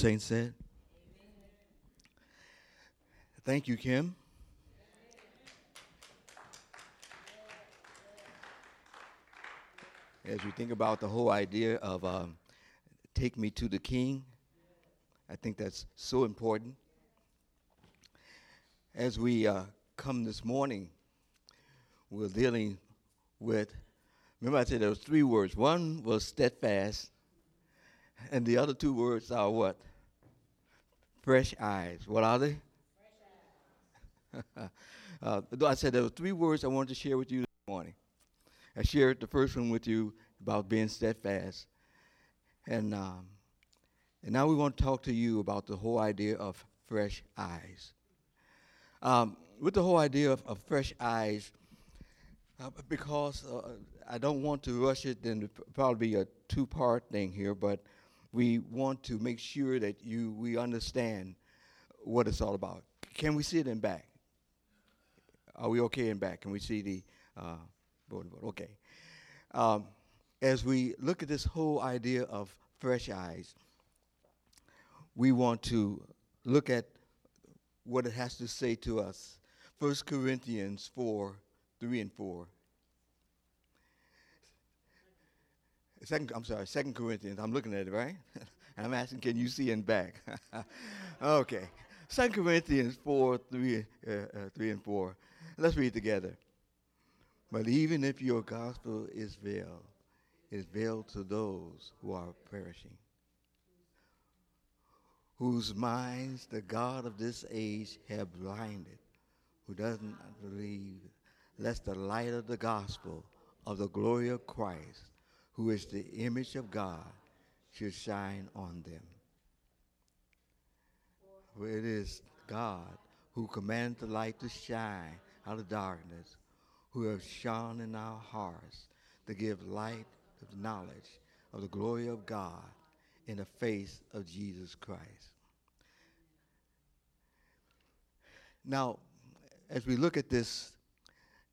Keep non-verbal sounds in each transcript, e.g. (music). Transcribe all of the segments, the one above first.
saints said? Thank you, Kim. As you think about the whole idea of um, take me to the king, I think that's so important. As we uh, come this morning, we're dealing with, remember I said there was three words. One was steadfast, and the other two words are what? Fresh eyes. What are they? (laughs) uh, I said there were three words I wanted to share with you this morning. I shared the first one with you about being steadfast. And, um, and now we want to talk to you about the whole idea of fresh eyes. Um, with the whole idea of, of fresh eyes, uh, because uh, I don't want to rush it, and probably be a two-part thing here, but we want to make sure that you we understand what it's all about. Can we see it in back? Are we okay in back? Can we see the uh, board? Okay. Um, as we look at this whole idea of fresh eyes, we want to look at what it has to say to us. 1 Corinthians 4 3 and 4. Second, I'm sorry, Second Corinthians. I'm looking at it, right? and (laughs) I'm asking, can you see in back? (laughs) okay. Second Corinthians 4, 3, uh, uh, 3 and 4. Let's read together. But even if your gospel is veiled, is veiled to those who are perishing, whose minds the God of this age have blinded, who doesn't believe, lest the light of the gospel of the glory of Christ, who is the image of God, should shine on them. For it is God who commanded the light to shine out of darkness, who have shone in our hearts to give light of knowledge of the glory of God in the face of Jesus Christ. Now, as we look at this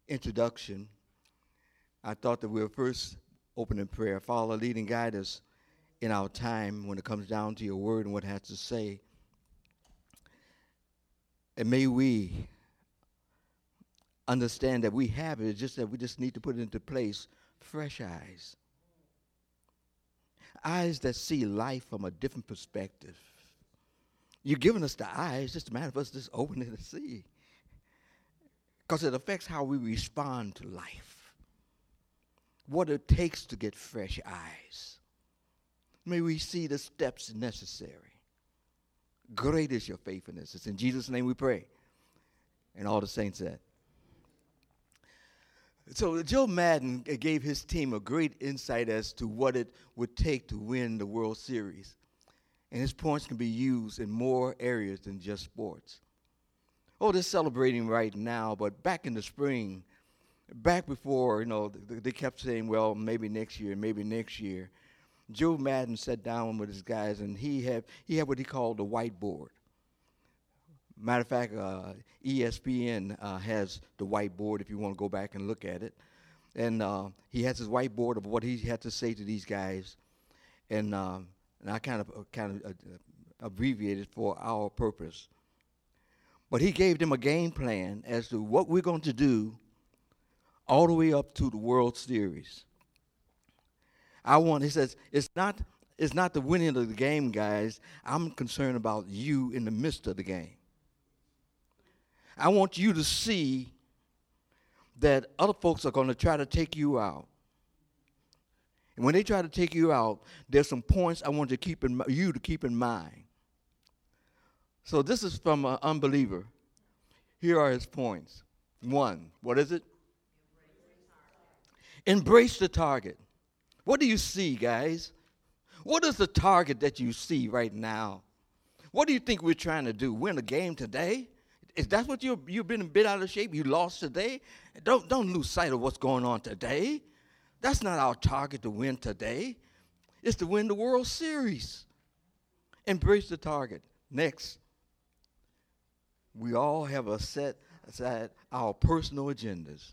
introduction, I thought that we'll first open in prayer. Father, lead and guide us in our time when it comes down to your word and what it has to say. And may we understand that we have it, it's just that we just need to put it into place fresh eyes. Eyes that see life from a different perspective. You're giving us the eyes, just a matter of us just opening to (laughs) see. Because it affects how we respond to life. What it takes to get fresh eyes. May we see the steps necessary. Great is your faithfulness. It's in Jesus' name we pray. And all the saints said. So Joe Maddon gave his team a great insight as to what it would take to win the World Series. And his points can be used in more areas than just sports. Oh, they're celebrating right now, but back in the spring, back before, you know, they kept saying, well, maybe next year, maybe next year. Joe Maddon sat down with his guys, and he had he had what he called a whiteboard. Matter of fact, uh, ESPN uh, has the whiteboard if you want to go back and look at it. And uh, he has his whiteboard of what he had to say to these guys. And, um, and I kind of, uh, kind of uh, abbreviated for our purpose. But he gave them a game plan as to what we're going to do all the way up to the World Series. I want, he says, it's not, it's not the winning of the game, guys. I'm concerned about you in the midst of the game. I want you to see that other folks are going to try to take you out. And when they try to take you out, there's some points I want to keep in, you to keep in mind. So this is from an unbeliever. Here are his points. One, what is it? Embrace the target. What do you see, guys? What is the target that you see right now? What do you think we're trying to do? Win a game today? Is that what you you've been a bit out of shape? You lost today? Don't don't lose sight of what's going on today. That's not our target to win today. It's to win the World Series. Embrace the target. Next. We all have a set aside our personal agendas.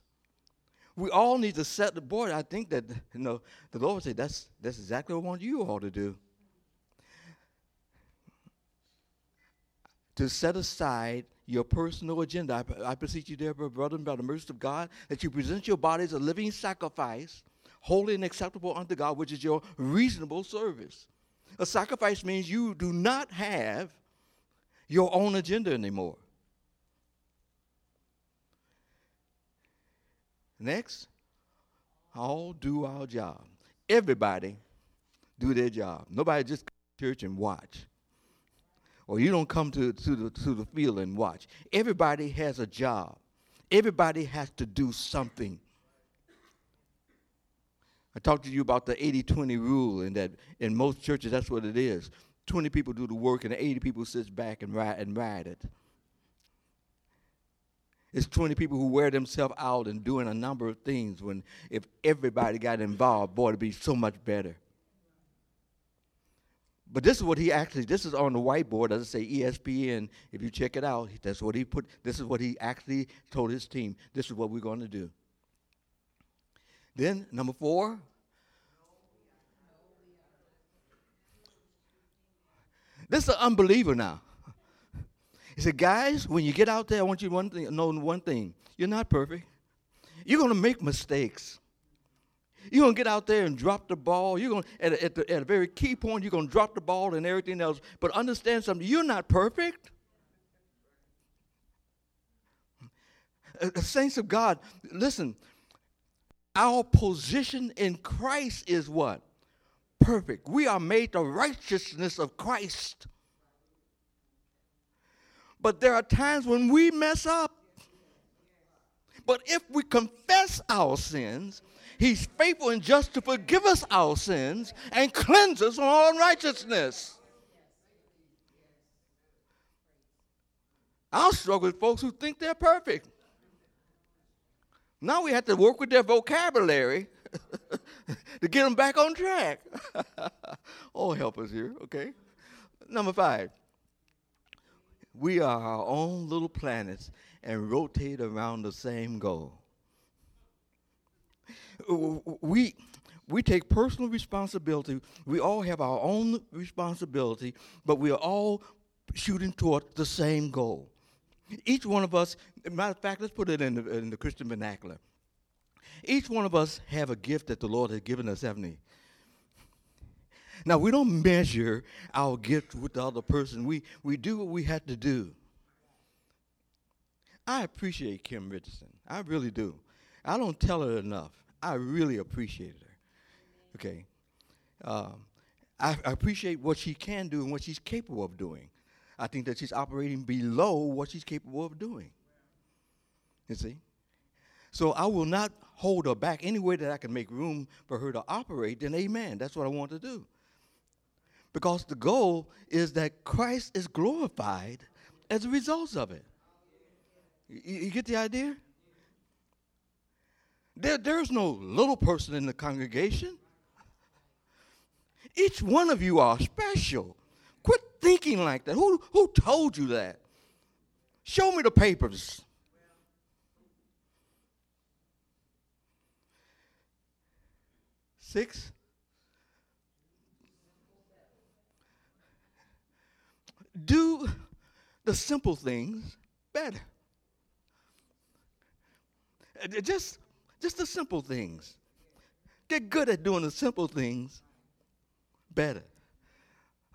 We all need to set the board. I think that you know the Lord said that's that's exactly what I want you all to do. to set aside your personal agenda. I, I beseech you, dear brother, by the mercy of God, that you present your body as a living sacrifice, holy and acceptable unto God, which is your reasonable service. A sacrifice means you do not have your own agenda anymore. Next, all do our job. Everybody do their job. Nobody just come to church and watch. Or you don't come to, to, the, to the field and watch. Everybody has a job. Everybody has to do something. I talked to you about the 80 20 rule, and that in most churches, that's what it is. 20 people do the work, and 80 people sits back and ride, and ride it. It's 20 people who wear themselves out and doing a number of things when if everybody got involved, boy, it'd be so much better. But this is what he actually, this is on the whiteboard, does it say ESPN? If you check it out, that's what he put, this is what he actually told his team. This is what we're going to do. Then, number four. This is an unbeliever now. He said, guys, when you get out there, I want you to one know one thing. You're not perfect. You're going to make mistakes. You're going to get out there and drop the ball. You're going at, at, at a very key point, you're going to drop the ball and everything else. But understand something, you're not perfect. Uh, uh saints of God, listen, our position in Christ is what? Perfect. We are made the righteousness of Christ. But there are times when we mess up. But if we confess our sins, He's faithful and just to forgive us our sins and cleanse us from all unrighteousness. I'll struggle with folks who think they're perfect. Now we have to work with their vocabulary (laughs) to get them back on track. (laughs) oh, help us here, okay? Number five, we are our own little planets and rotate around the same goal we we take personal responsibility. We all have our own responsibility, but we are all shooting toward the same goal. Each one of us, matter of fact, let's put it in the, in the Christian vernacular. Each one of us have a gift that the Lord has given us, haven't he? Now, we don't measure our gift with the other person. We, we do what we have to do. I appreciate Kim Richardson. I really do. I don't tell her enough. I really appreciate her. Okay. Um, I, I appreciate what she can do and what she's capable of doing. I think that she's operating below what she's capable of doing. You see? So I will not hold her back any way that I can make room for her to operate, then amen. That's what I want to do. Because the goal is that Christ is glorified as a result of it. You, you get the idea? There, there's no little person in the congregation. Each one of you are special. Quit thinking like that. Who, who told you that? Show me the papers. Six. Do the simple things better. Uh, just just the simple things. Get good at doing the simple things better.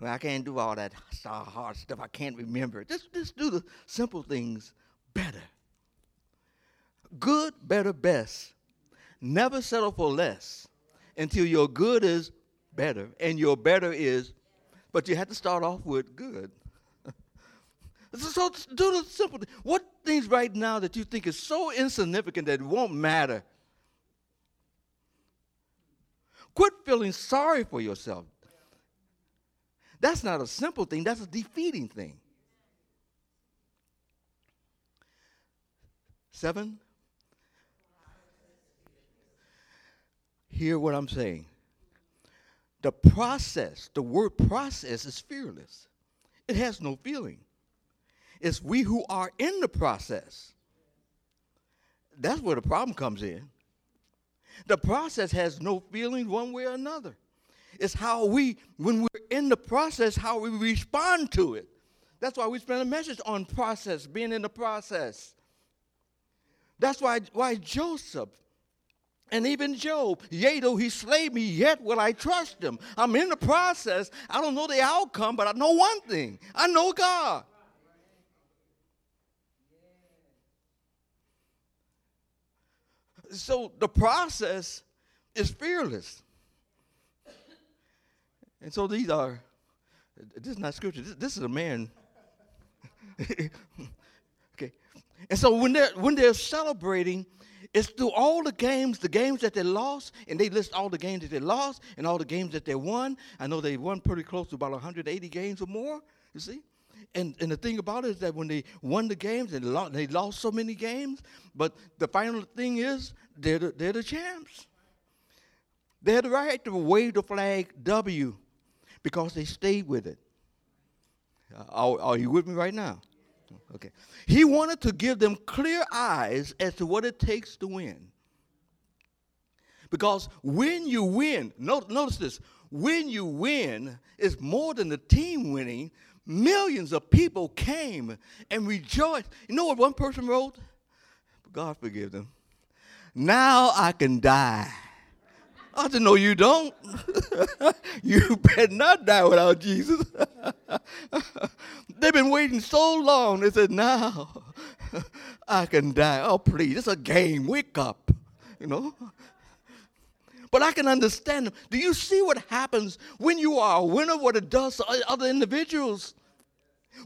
Well, I can't do all that uh, hard stuff. I can't remember. Just, just do the simple things better. Good, better, best. Never settle for less until your good is better and your better is, but you have to start off with good. So do the simple thing. What things right now that you think is so insignificant that it won't matter Quit feeling sorry for yourself. That's not a simple thing, that's a defeating thing. Seven. Hear what I'm saying. The process, the word process is fearless. It has no feeling. It's we who are in the process. That's where the problem comes in. The process has no feeling one way or another. It's how we, when we're in the process, how we respond to it That's why we spend a message on process, being in the process. That's why, why Joseph and even Job, yea, though he slay me, yet will I trust him. I'm in the process. I don't know the outcome, but I know one thing I know God. So the process is fearless. And so these are, this is not scripture, this, this is a man. (laughs) okay. And so when they're, when they're celebrating, it's through all the games, the games that they lost, and they list all the games that they lost and all the games that they won. I know they won pretty close to about 180 games or more, you see? And, and the thing about it is that when they won the games, they lost, they lost so many games, but the final thing is they're the, they're the champs. They had the right to wave the flag W because they stayed with it. Uh, are, are you with me right now? Okay. He wanted to give them clear eyes as to what it takes to win. Because when you win, notice this, when you win, it's more than the team winning. Millions of people came and rejoiced. You know what one person wrote? God forgive them. Now I can die. I said, No, you don't. (laughs) you better not die without Jesus. (laughs) They've been waiting so long. They said, Now (laughs) I can die. Oh, please, it's a game. Wake up. You know? But I can understand them. Do you see what happens when you are a winner, what it does to other individuals?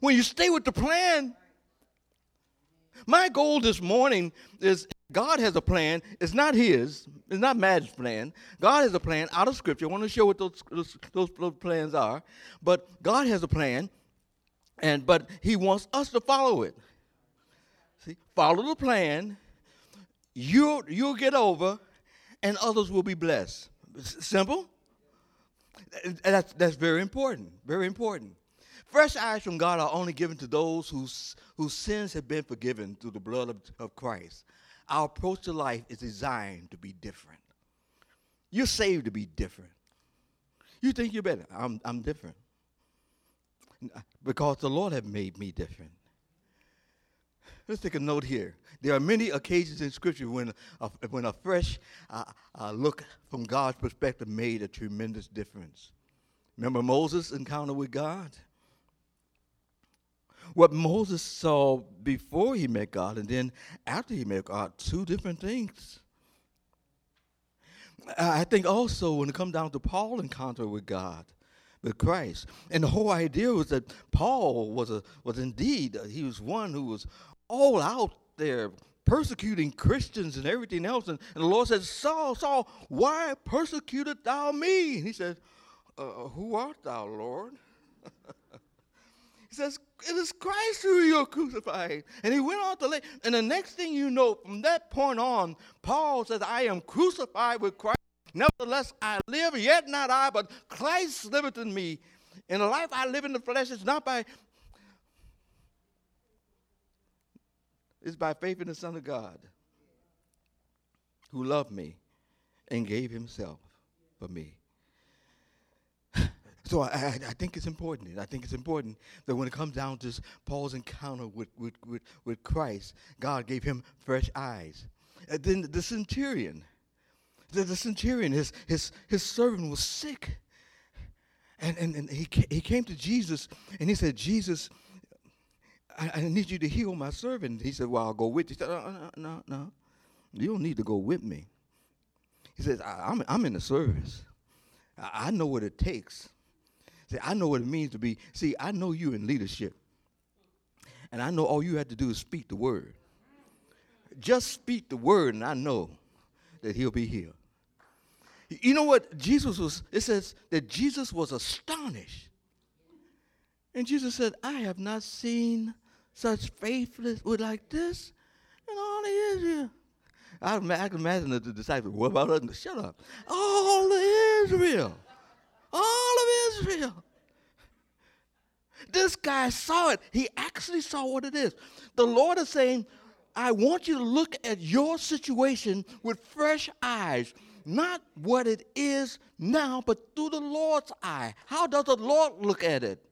When you stay with the plan. My goal this morning is God has a plan. It's not His. It's not Mad's plan. God has a plan out of Scripture. I want to show what those, those, those, those plans are. But God has a plan, and but He wants us to follow it. See, follow the plan. You you'll get over, and others will be blessed. Simple. That's that's very important. Very important. Fresh eyes from God are only given to those whose, whose sins have been forgiven through the blood of, of Christ. Our approach to life is designed to be different. You're saved to be different. You think you're better. I'm, I'm different. Because the Lord have made me different. Let's take a note here. There are many occasions in Scripture when a, when a fresh uh, uh, look from God's perspective made a tremendous difference. Remember Moses' encounter with God? What Moses saw before he met God and then after he met God, two different things. I think also when it comes down to Paul encounter with God, with Christ, and the whole idea was that Paul was a was indeed he was one who was all out there persecuting Christians and everything else. And, and the Lord said, Saul, Saul, why persecutest thou me? And he said, uh, Who art thou, Lord? (laughs) He says, It is Christ who you're crucified. And he went on to lay. And the next thing you know, from that point on, Paul says, I am crucified with Christ. Nevertheless, I live, yet not I, but Christ liveth in me. And the life I live in the flesh is not by it's by faith in the Son of God who loved me and gave himself for me. So I, I, think it's important. I think it's important that when it comes down to Paul's encounter with, with, with, with Christ, God gave him fresh eyes. And then the centurion, the, the centurion, his, his, his servant was sick. And, and, and he, he came to Jesus and he said, Jesus, I, I need you to heal my servant. He said, Well, I'll go with you. He said, No, no, no. You don't need to go with me. He says, I, am I'm, I'm in the service. I, I know what it takes See, I know what it means to be. See, I know you in leadership. And I know all you have to do is speak the word. Just speak the word, and I know that he'll be healed. You know what Jesus was? It says that Jesus was astonished. And Jesus said, I have not seen such faithless with like this in all of Israel. I, I can imagine the, the disciples, what about us? Shut up. All Israel. All of Israel. This guy saw it. He actually saw what it is. The Lord is saying, I want you to look at your situation with fresh eyes, not what it is now, but through the Lord's eye. How does the Lord look at it?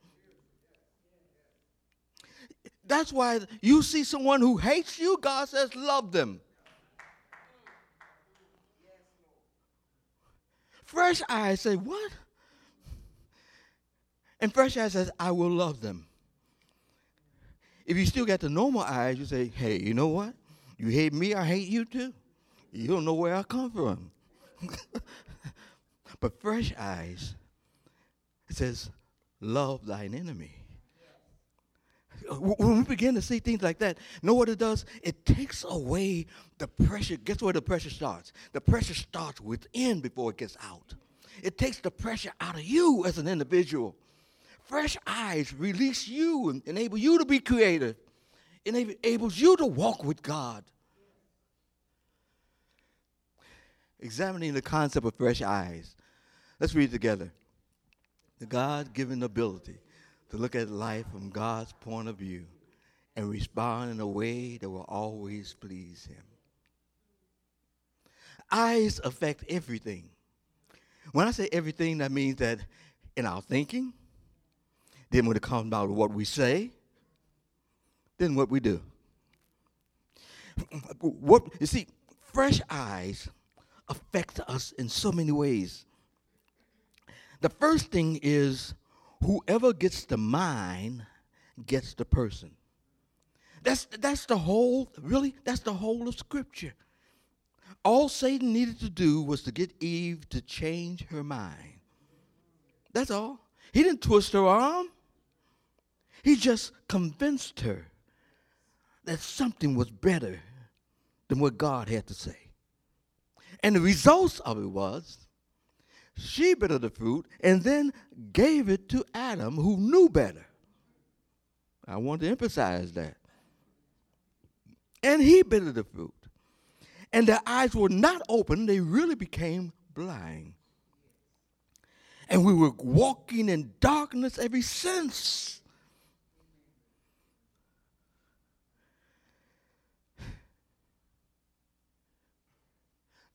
That's why you see someone who hates you, God says, love them. Fresh eyes say, What? And fresh eyes says, I will love them. If you still got the normal eyes, you say, Hey, you know what? You hate me, I hate you too. You don't know where I come from. (laughs) but fresh eyes, says, Love thine enemy when we begin to see things like that, know what it does? It takes away the pressure. Guess where the pressure starts? The pressure starts within before it gets out. It takes the pressure out of you as an individual. Fresh eyes release you and enable you to be creative. Enables you to walk with God. Examining the concept of fresh eyes. Let's read together. The God given ability to look at life from God's point of view and respond in a way that will always please Him. Eyes affect everything. When I say everything, that means that in our thinking, then when it comes about what we say, then what we do. What you see, fresh eyes affect us in so many ways. The first thing is whoever gets the mind gets the person. That's, that's the whole, really, that's the whole of Scripture. All Satan needed to do was to get Eve to change her mind. That's all. He didn't twist her arm, he just convinced her that something was better than what God had to say. And the results of it was she bit of the fruit and then gave it to Adam, who knew better. I want to emphasize that. And he bit of the fruit. And their eyes were not open, they really became blind. And we were walking in darkness ever since.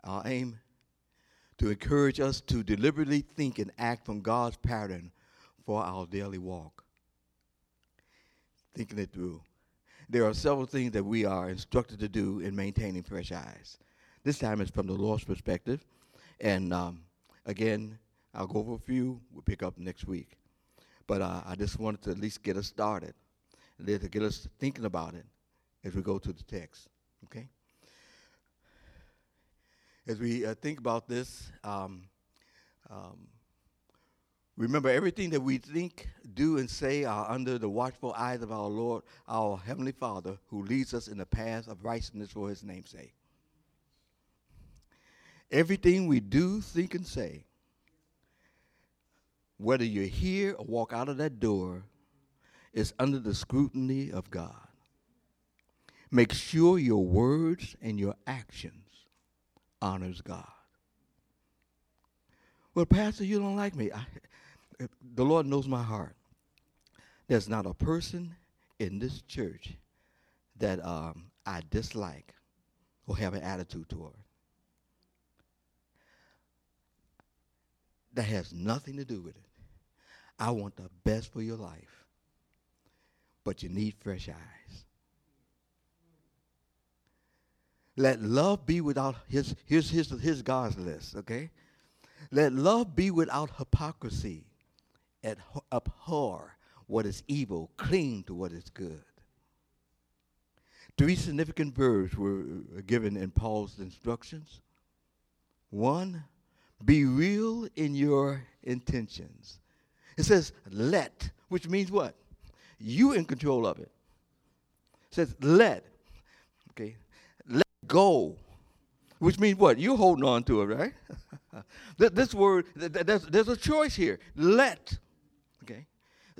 Our aim to encourage us to deliberately think and act from God's pattern for our daily walk. Thinking it through. There are several things that we are instructed to do in maintaining fresh eyes. This time it's from the Lord's perspective. And um, again, I'll go over a few. We'll pick up next week. But uh, I just wanted to at least get us started, to get us thinking about it as we go to the text. Okay? As we uh, think about this, um, um, remember everything that we think, do, and say are under the watchful eyes of our Lord, our Heavenly Father, who leads us in the path of righteousness for His name's sake. Everything we do, think, and say, whether you're here or walk out of that door, is under the scrutiny of God. Make sure your words and your actions honors God. Well, Pastor, you don't like me. I, the Lord knows my heart. There's not a person in this church that um, I dislike or have an attitude toward. That has nothing to do with it. I want the best for your life, but you need fresh eyes. Let love be without his here's his his God's list, okay? Let love be without hypocrisy. Abhor what is evil, cling to what is good. Three significant verbs were uh, given in Paul's instructions. One, be real in your intentions. It says let, which means what? You in control of it. It says let. Okay go, which means what? You're holding on to it, right? (laughs) this word, there's, a choice here. Let. Okay.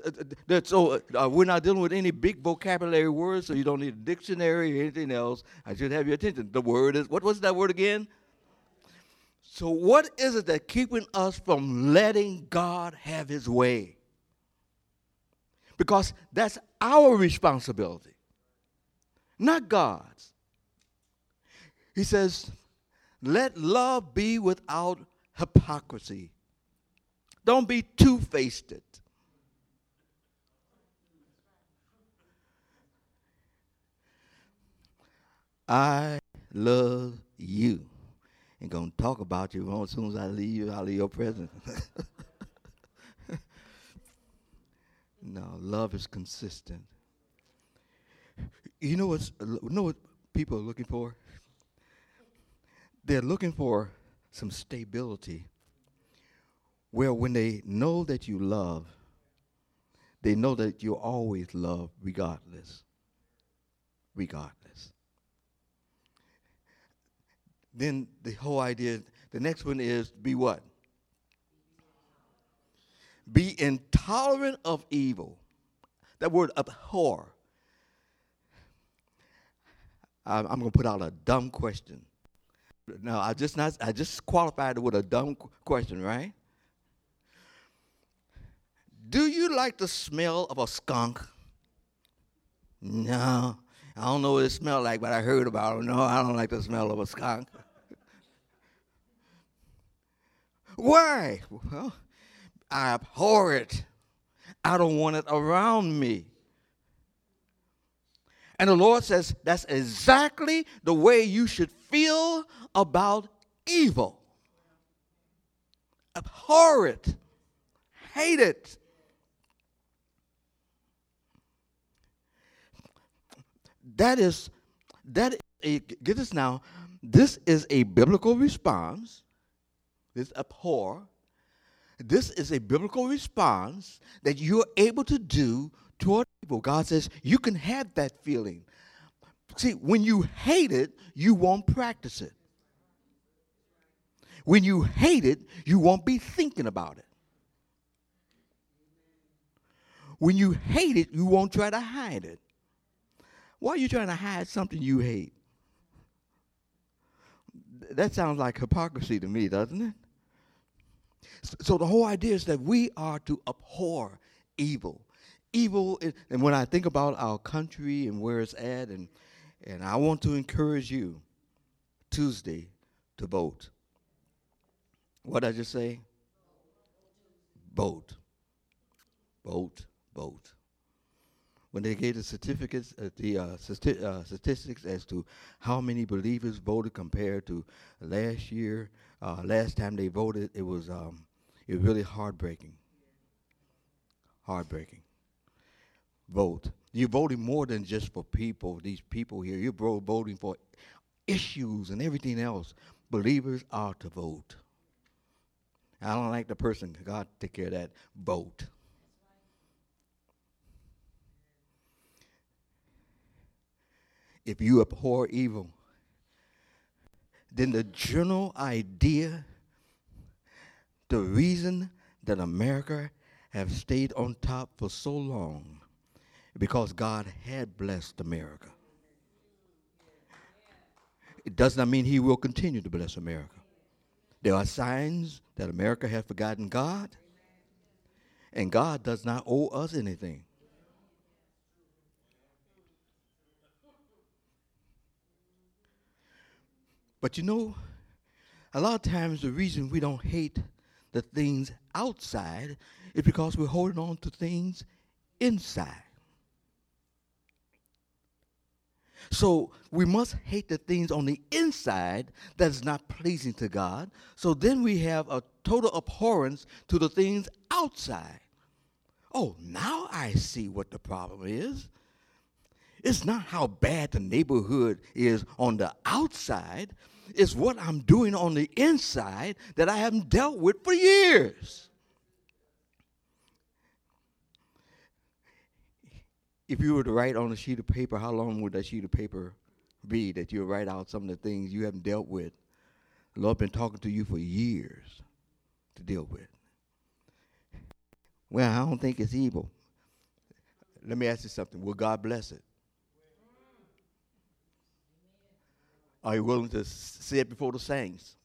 Uh, so uh, we're not dealing with any big vocabulary words, so you don't need a dictionary or anything else. I should have your attention. The word is, what was that word again? So, what is it that keeping us from letting God have his way? Because that's our responsibility, not God's. He says, let love be without hypocrisy. Don't be two faced. I love you. And gonna talk about you as soon as I leave you out of your presence. (laughs) no, love is consistent. You know what's you know what people are looking for? They're looking for some stability. Where when they know that you love, they know that you always love regardless. Regardless. Then the whole idea, the next one is be what? Be intolerant of evil. That word abhor. I'm, I'm going to put out a dumb question. No, I just not. I just qualified it with a dumb question, right? Do you like the smell of a skunk? No, I don't know what it smells like, but I heard about it. No, I don't like the smell of a skunk. Why? Well, I abhor it. I don't want it around me. And the Lord says that's exactly the way you should feel about evil. Abhor it, hate it. That is, that is get this now, this is a biblical response this abhor, this is a biblical response that you're able to do toward people. God says you can have that feeling. See, when you hate it, you won't practice it. When you hate it, you won't be thinking about it. When you hate it, you won't try to hide it. Why are you trying to hide something you hate? That sounds like hypocrisy to me, doesn't it? So the whole idea is that we are to abhor evil. Evil, and when I think about our country and where it's at, and, and I want to encourage you Tuesday to vote. What did I just say? Vote. Vote, vote. When they gave the certificates, uh, the uh, uh, statistics as to how many believers voted compared to last year, uh, last time they voted, it was um, it was really heartbreaking. Heartbreaking. Vote. You're voting more than just for people, these people here. You're voting for issues and everything else. Believers are to vote. I don't like the person. God take care of that. Vote. If you abhor evil, then the general idea the reason that America have stayed on top for so long because God had blessed America. It does not mean he will continue to bless America. There are signs that America has forgotten God, and God does not owe us anything. But you know, a lot of times the reason we don't hate the things outside is because we're holding on to things inside. So we must hate the things on the inside that is not pleasing to God. So then we have a total abhorrence to the things outside. Oh, now I see what the problem is. It's not how bad the neighborhood is on the outside, it's what I'm doing on the inside that I haven't dealt with for years. If you were to write on a sheet of paper, how long would that sheet of paper be that you write out some of the things you haven't dealt with? The Lord been talking to you for years to deal with. Well, I don't think it's evil. Let me ask you something. Will God bless it? Are you willing to say it before the saints?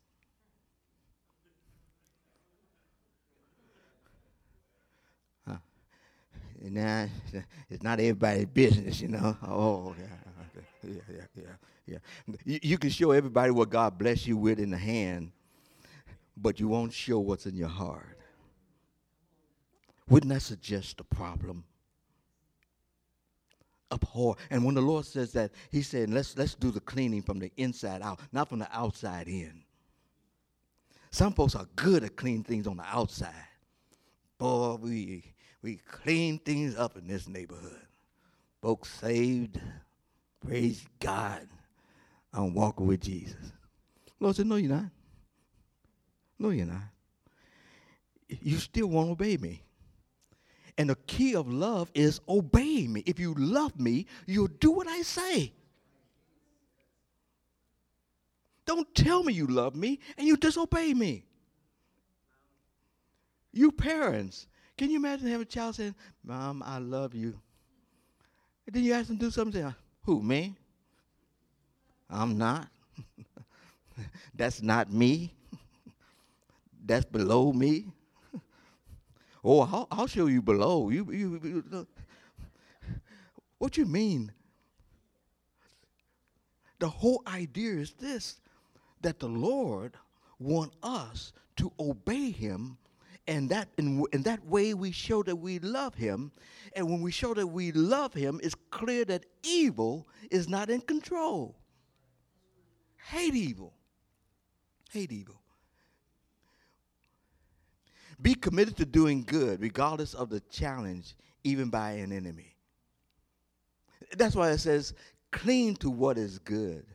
Now, (laughs) it's not everybody's business, you know. (laughs) Oh, yeah, (laughs) yeah, yeah, yeah. yeah. You, you can show everybody what God bless you with in the hand, but you won't show what's in your heart. Wouldn't that suggest a problem? abhor. And when the Lord says that, He said, let's, let's do the cleaning from the inside out, not from the outside in. Some folks are good at cleaning things on the outside. Boy, we, we clean things up in this neighborhood. Folks saved, praise God. I'm walking with Jesus. Lord said, No, you're not. No, you're not. You still won't obey me. And the key of love is obey me. If you love me, you'll do what I say. Don't tell me you love me and you disobey me. You parents, can you imagine having a child saying, Mom, I love you? And then you ask them to do something. Who, me? I'm not. (laughs) That's not me. (laughs) That's below me. (laughs) Oh, I'll, I'll show you below. You, you, you, what you mean? The whole idea is this that the Lord want us to obey him and that in, in that way we show that we love him and when we show that we love him it's clear that evil is not in control hate evil hate evil be committed to doing good, regardless of the challenge, even by an enemy. That's why it says, cling to what is good.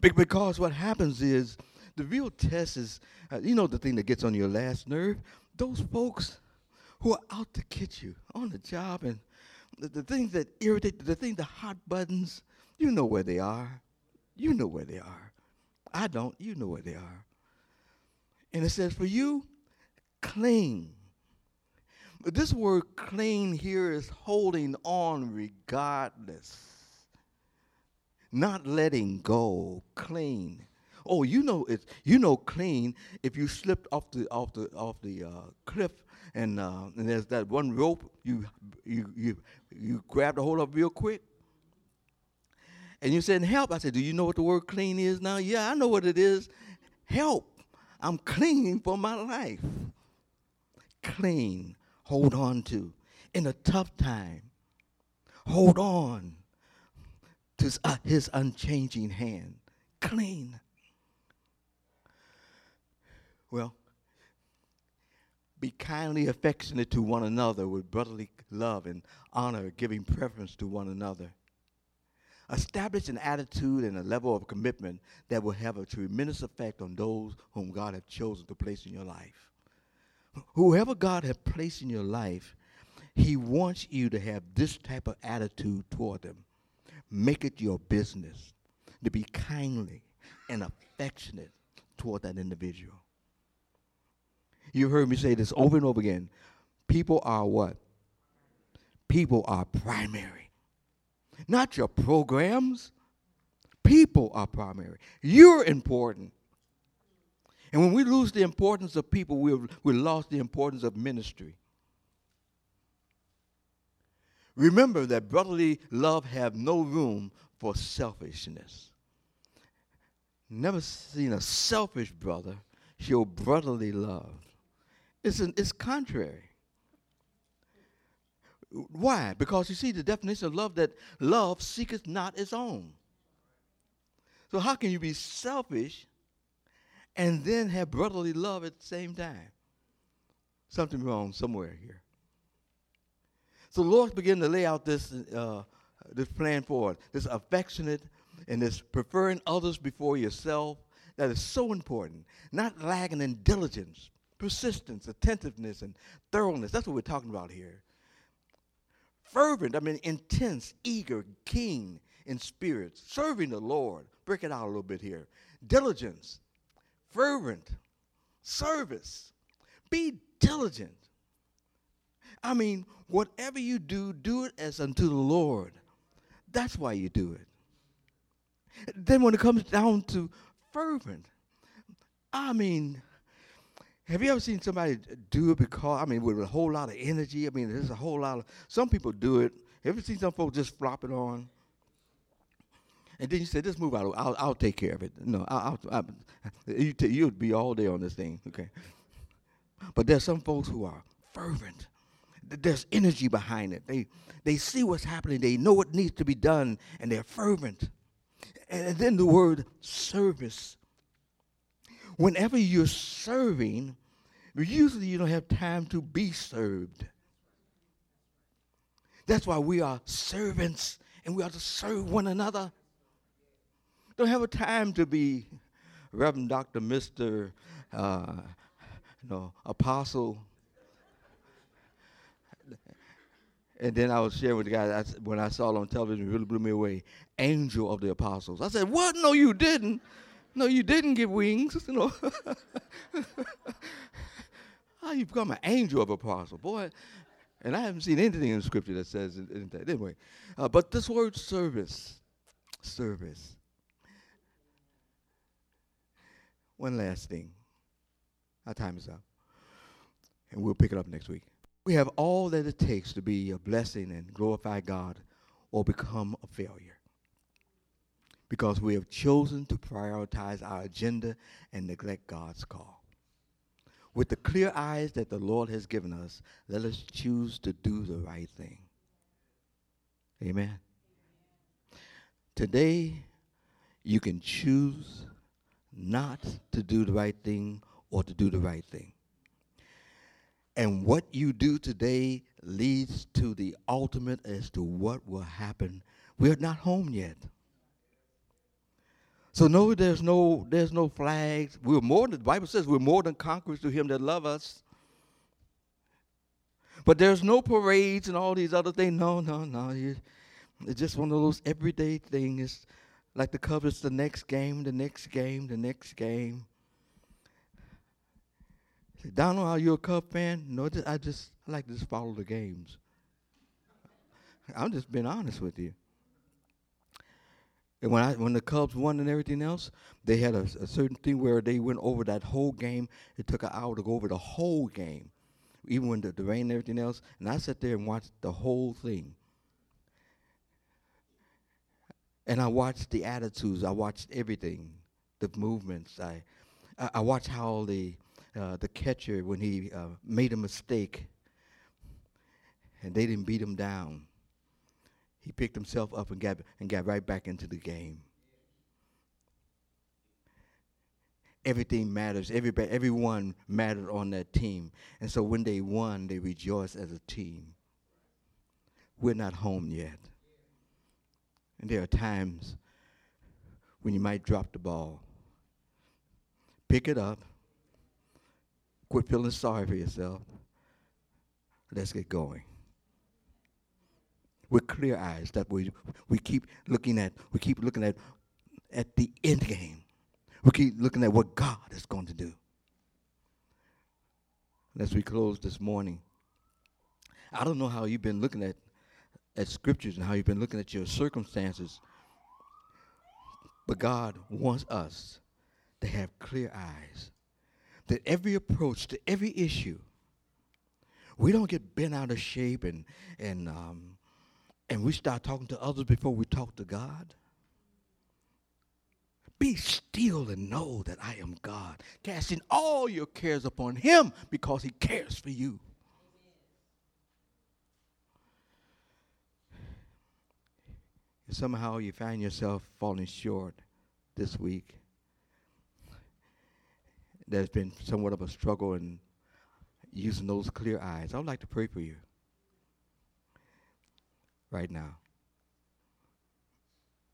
Because what happens is, the real test is, uh, you know, the thing that gets on your last nerve? Those folks who are out to get you on the job and the, the things that irritate, the things, the hot buttons, you know where they are. You know where they are. I don't. You know where they are. And it says, for you, cling. But this word cling here is holding on regardless, not letting go, clean. Oh, you know it's you know clean if you slipped off the off the off the uh, cliff and uh, and there's that one rope you you you you grabbed a hold of real quick. And you said help. I said, do you know what the word clean is now? Yeah, I know what it is. Help. I'm clinging for my life clean, hold on to. In a tough time, hold on to uh, his unchanging hand. Clean. Well, be kindly affectionate to one another with brotherly love and honor, giving preference to one another. Establish an attitude and a level of commitment that will have a tremendous effect on those whom God has chosen to place in your life whoever God has placed in your life, He wants you to have this type of attitude toward them. Make it your business to be kindly and affectionate toward that individual. You heard me say this over and over again. People are what? People are primary. Not your programs. People are primary. You're important. And when we lose the importance of people, we've, we lost the importance of ministry. Remember that brotherly love have no room for selfishness. Never seen a selfish brother show brotherly love. It's, an, it's contrary. Why? Because you see the definition of love that love seeketh not its own. So how can you be selfish and then have brotherly love at the same time. Something wrong somewhere here. So the Lord began to lay out this, uh, this plan forward, this affectionate and this preferring others before yourself. That is so important. Not lagging in diligence, persistence, attentiveness, and thoroughness. That's what we're talking about here. Fervent, I mean intense, eager, keen in spirit, serving the Lord. Break it out a little bit here. Diligence, fervent service. Be diligent. I mean, whatever you do, do it as unto the Lord. That's why you do it. Then when it comes down to fervent, I mean, have you ever seen somebody do it because, I mean, with a whole lot of energy? I mean, there's a whole lot of, some people do it. Have you seen some folks just flop it on? And then you said, "Just move out. I'll, I'll take care of it." No, I'll, I'll, you t- you'd be all day on this thing, okay? But there's some folks who are fervent. there's energy behind it. They, they see what's happening, they know what needs to be done, and they're fervent. And then the word service. Whenever you're serving, usually you don't have time to be served. That's why we are servants and we are to serve one another. Don't have a time to be Reverend Dr. Mr. Uh, you know, Apostle. And then I was sharing with the guys when I saw it on television, it really blew me away. Angel of the Apostles. I said, What? No, you didn't. No, you didn't get wings. You know. (laughs) How you become an angel of apostle, boy? And I haven't seen anything in scripture that says that. Anyway, uh, but this word service, service. One last thing. Our time is up. And we'll pick it up next week. We have all that it takes to be a blessing and glorify God or become a failure. Because we have chosen to prioritize our agenda and neglect God's call. With the clear eyes that the Lord has given us, let us choose to do the right thing. Amen. Today, you can choose not to do the right thing or to do the right thing. And what you do today leads to the ultimate as to what will happen. We're not home yet. So no, there's no there's no flags. We're more than the Bible says we're more than conquerors to him that love us. But there's no parades and all these other things. No, no, no. It's just one of those everyday things. Like the covers the next game, the next game, the next game. Donald, are you a Cub fan? No, I just I like to just follow the games. I'm just being honest with you. And when I when the Cubs won and everything else, they had a, a, certain thing where they went over that whole game. It took an hour to go over the whole game, even when the, the rain and everything else. And I sat there and watched the whole thing. And I watched the attitudes. I watched everything, the movements. I I, I watched how the uh, the catcher when he uh, made a mistake, and they didn't beat him down he picked himself up and got, and got right back into the game. Everything matters. Everybody, everyone mattered on that team. And so when they won, they rejoiced as a team. We're not home yet. And there are times when you might drop the ball. Pick it up. Quit feeling sorry for yourself. Let's get going with clear eyes that we we keep looking at we keep looking at at the end game. We keep looking at what God is going to do. As we close this morning, I don't know how you've been looking at at scriptures and how you've been looking at your circumstances, but God wants us to have clear eyes. That every approach to every issue, we don't get bent out of shape and and um, and we start talking to others before we talk to God? Be still and know that I am God, casting all your cares upon Him because He cares for you. If somehow you find yourself falling short this week, there's been somewhat of a struggle in using those clear eyes. I would like to pray for you right now.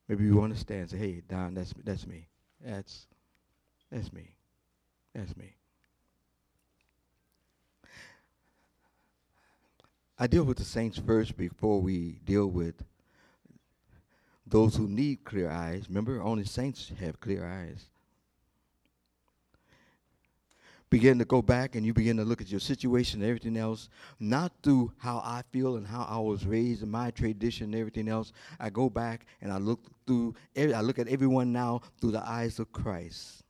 Maybe you want understand and say, hey, Don, that's, that's me. That's, that's me. That's me. I deal with the saints first before we deal with those who need clear eyes. Remember, only saints have clear eyes begin to go back and you begin to look at your situation and everything else, not through how I feel and how I was raised and my tradition and everything else. I go back and I look through, I look at everyone now through the eyes of Christ.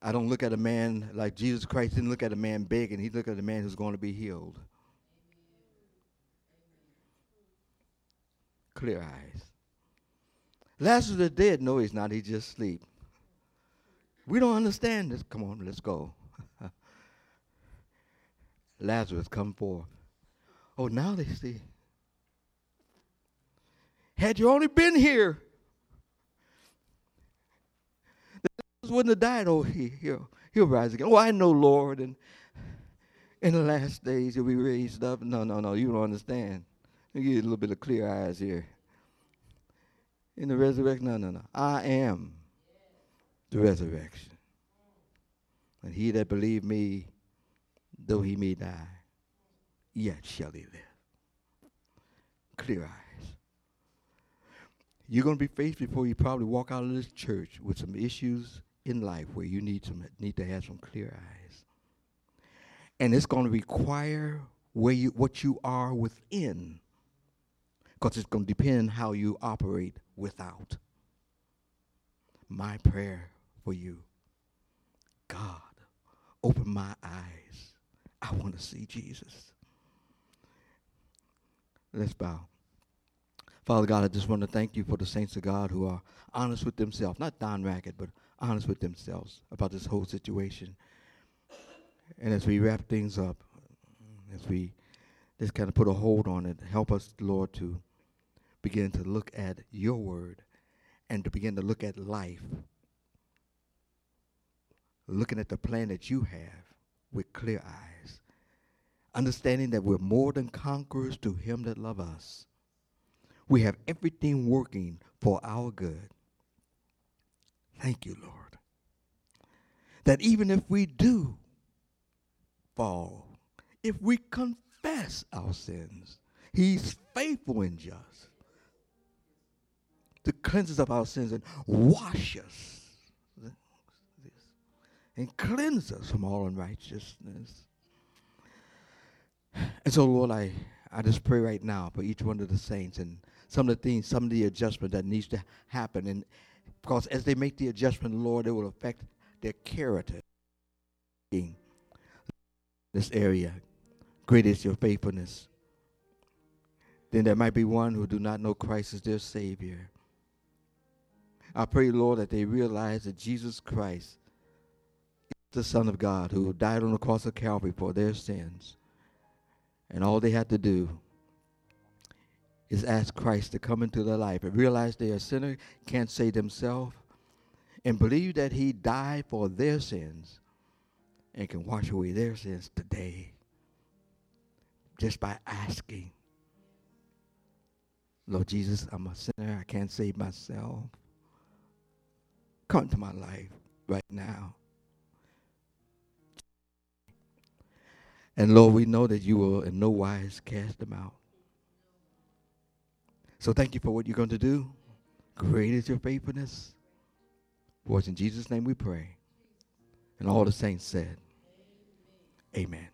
I don't look at a man like Jesus Christ didn't look at a man begging. He looked at a man who's going to be healed. Clear eyes. Lazarus is dead. No, he's not. He's just asleep. We don't understand this. Come on, let's go. (laughs) Lazarus, come forth. Oh, now they see. Had you only been here, Lazarus wouldn't have died. Oh, he, he'll, he'll rise again. Oh, I know, Lord. And in the last days, he'll be raised up. No, no, no, you don't understand. Me give a little bit of clear eyes here. In the resurrection, no, no, no. I am the resurrection. And he that believe me, though he may die, yet shall he live. Clear eyes. You're going to be faced before you probably walk out of this church with some issues in life where you need some need to have some clear eyes. And it's going to require where you what you are within. Because it's going to depend how you operate without. My prayer for you. God, open my eyes. I want to see Jesus. Let's bow. Father God, I just want to thank you for the saints of God who are honest with themselves, not Don Raickett, but honest with themselves about this whole situation. And as we wrap things up, as we just kind of put a hold on it, help us, Lord, to begin to look at your word and to begin to look at life, looking at the plan that you have with clear eyes, understanding that we're more than conquerors to him that love us. We have everything working for our good. Thank you, Lord. That even if we do fall, if we confess our sins, He's faithful and just to cleanse us of our sins and wash us and cleanse us from all unrighteousness. And so, Lord, I, I just pray right now for each one of the saints and some of the things, some of the adjustment that needs to happen. And because as they make the adjustment, Lord, it will affect their character. In this area, great is your faithfulness. Then there might be one who do not know Christ as their Savior. I pray, Lord, that they realize that Jesus Christ is the Son of God who died on the cross of Calvary for their sins. And all they have to do is ask Christ to come into their life and realize they are a sinner, can't save themselves, and believe that He died for their sins and can wash away their sins today just by asking. Lord Jesus, I'm a sinner. I can't save myself. Come to my life right now. And Lord, we know that you will in no wise cast them out. So thank you for what you're going to do. Great is your faithfulness. For it's in Jesus' name we pray. And all the saints said, Amen.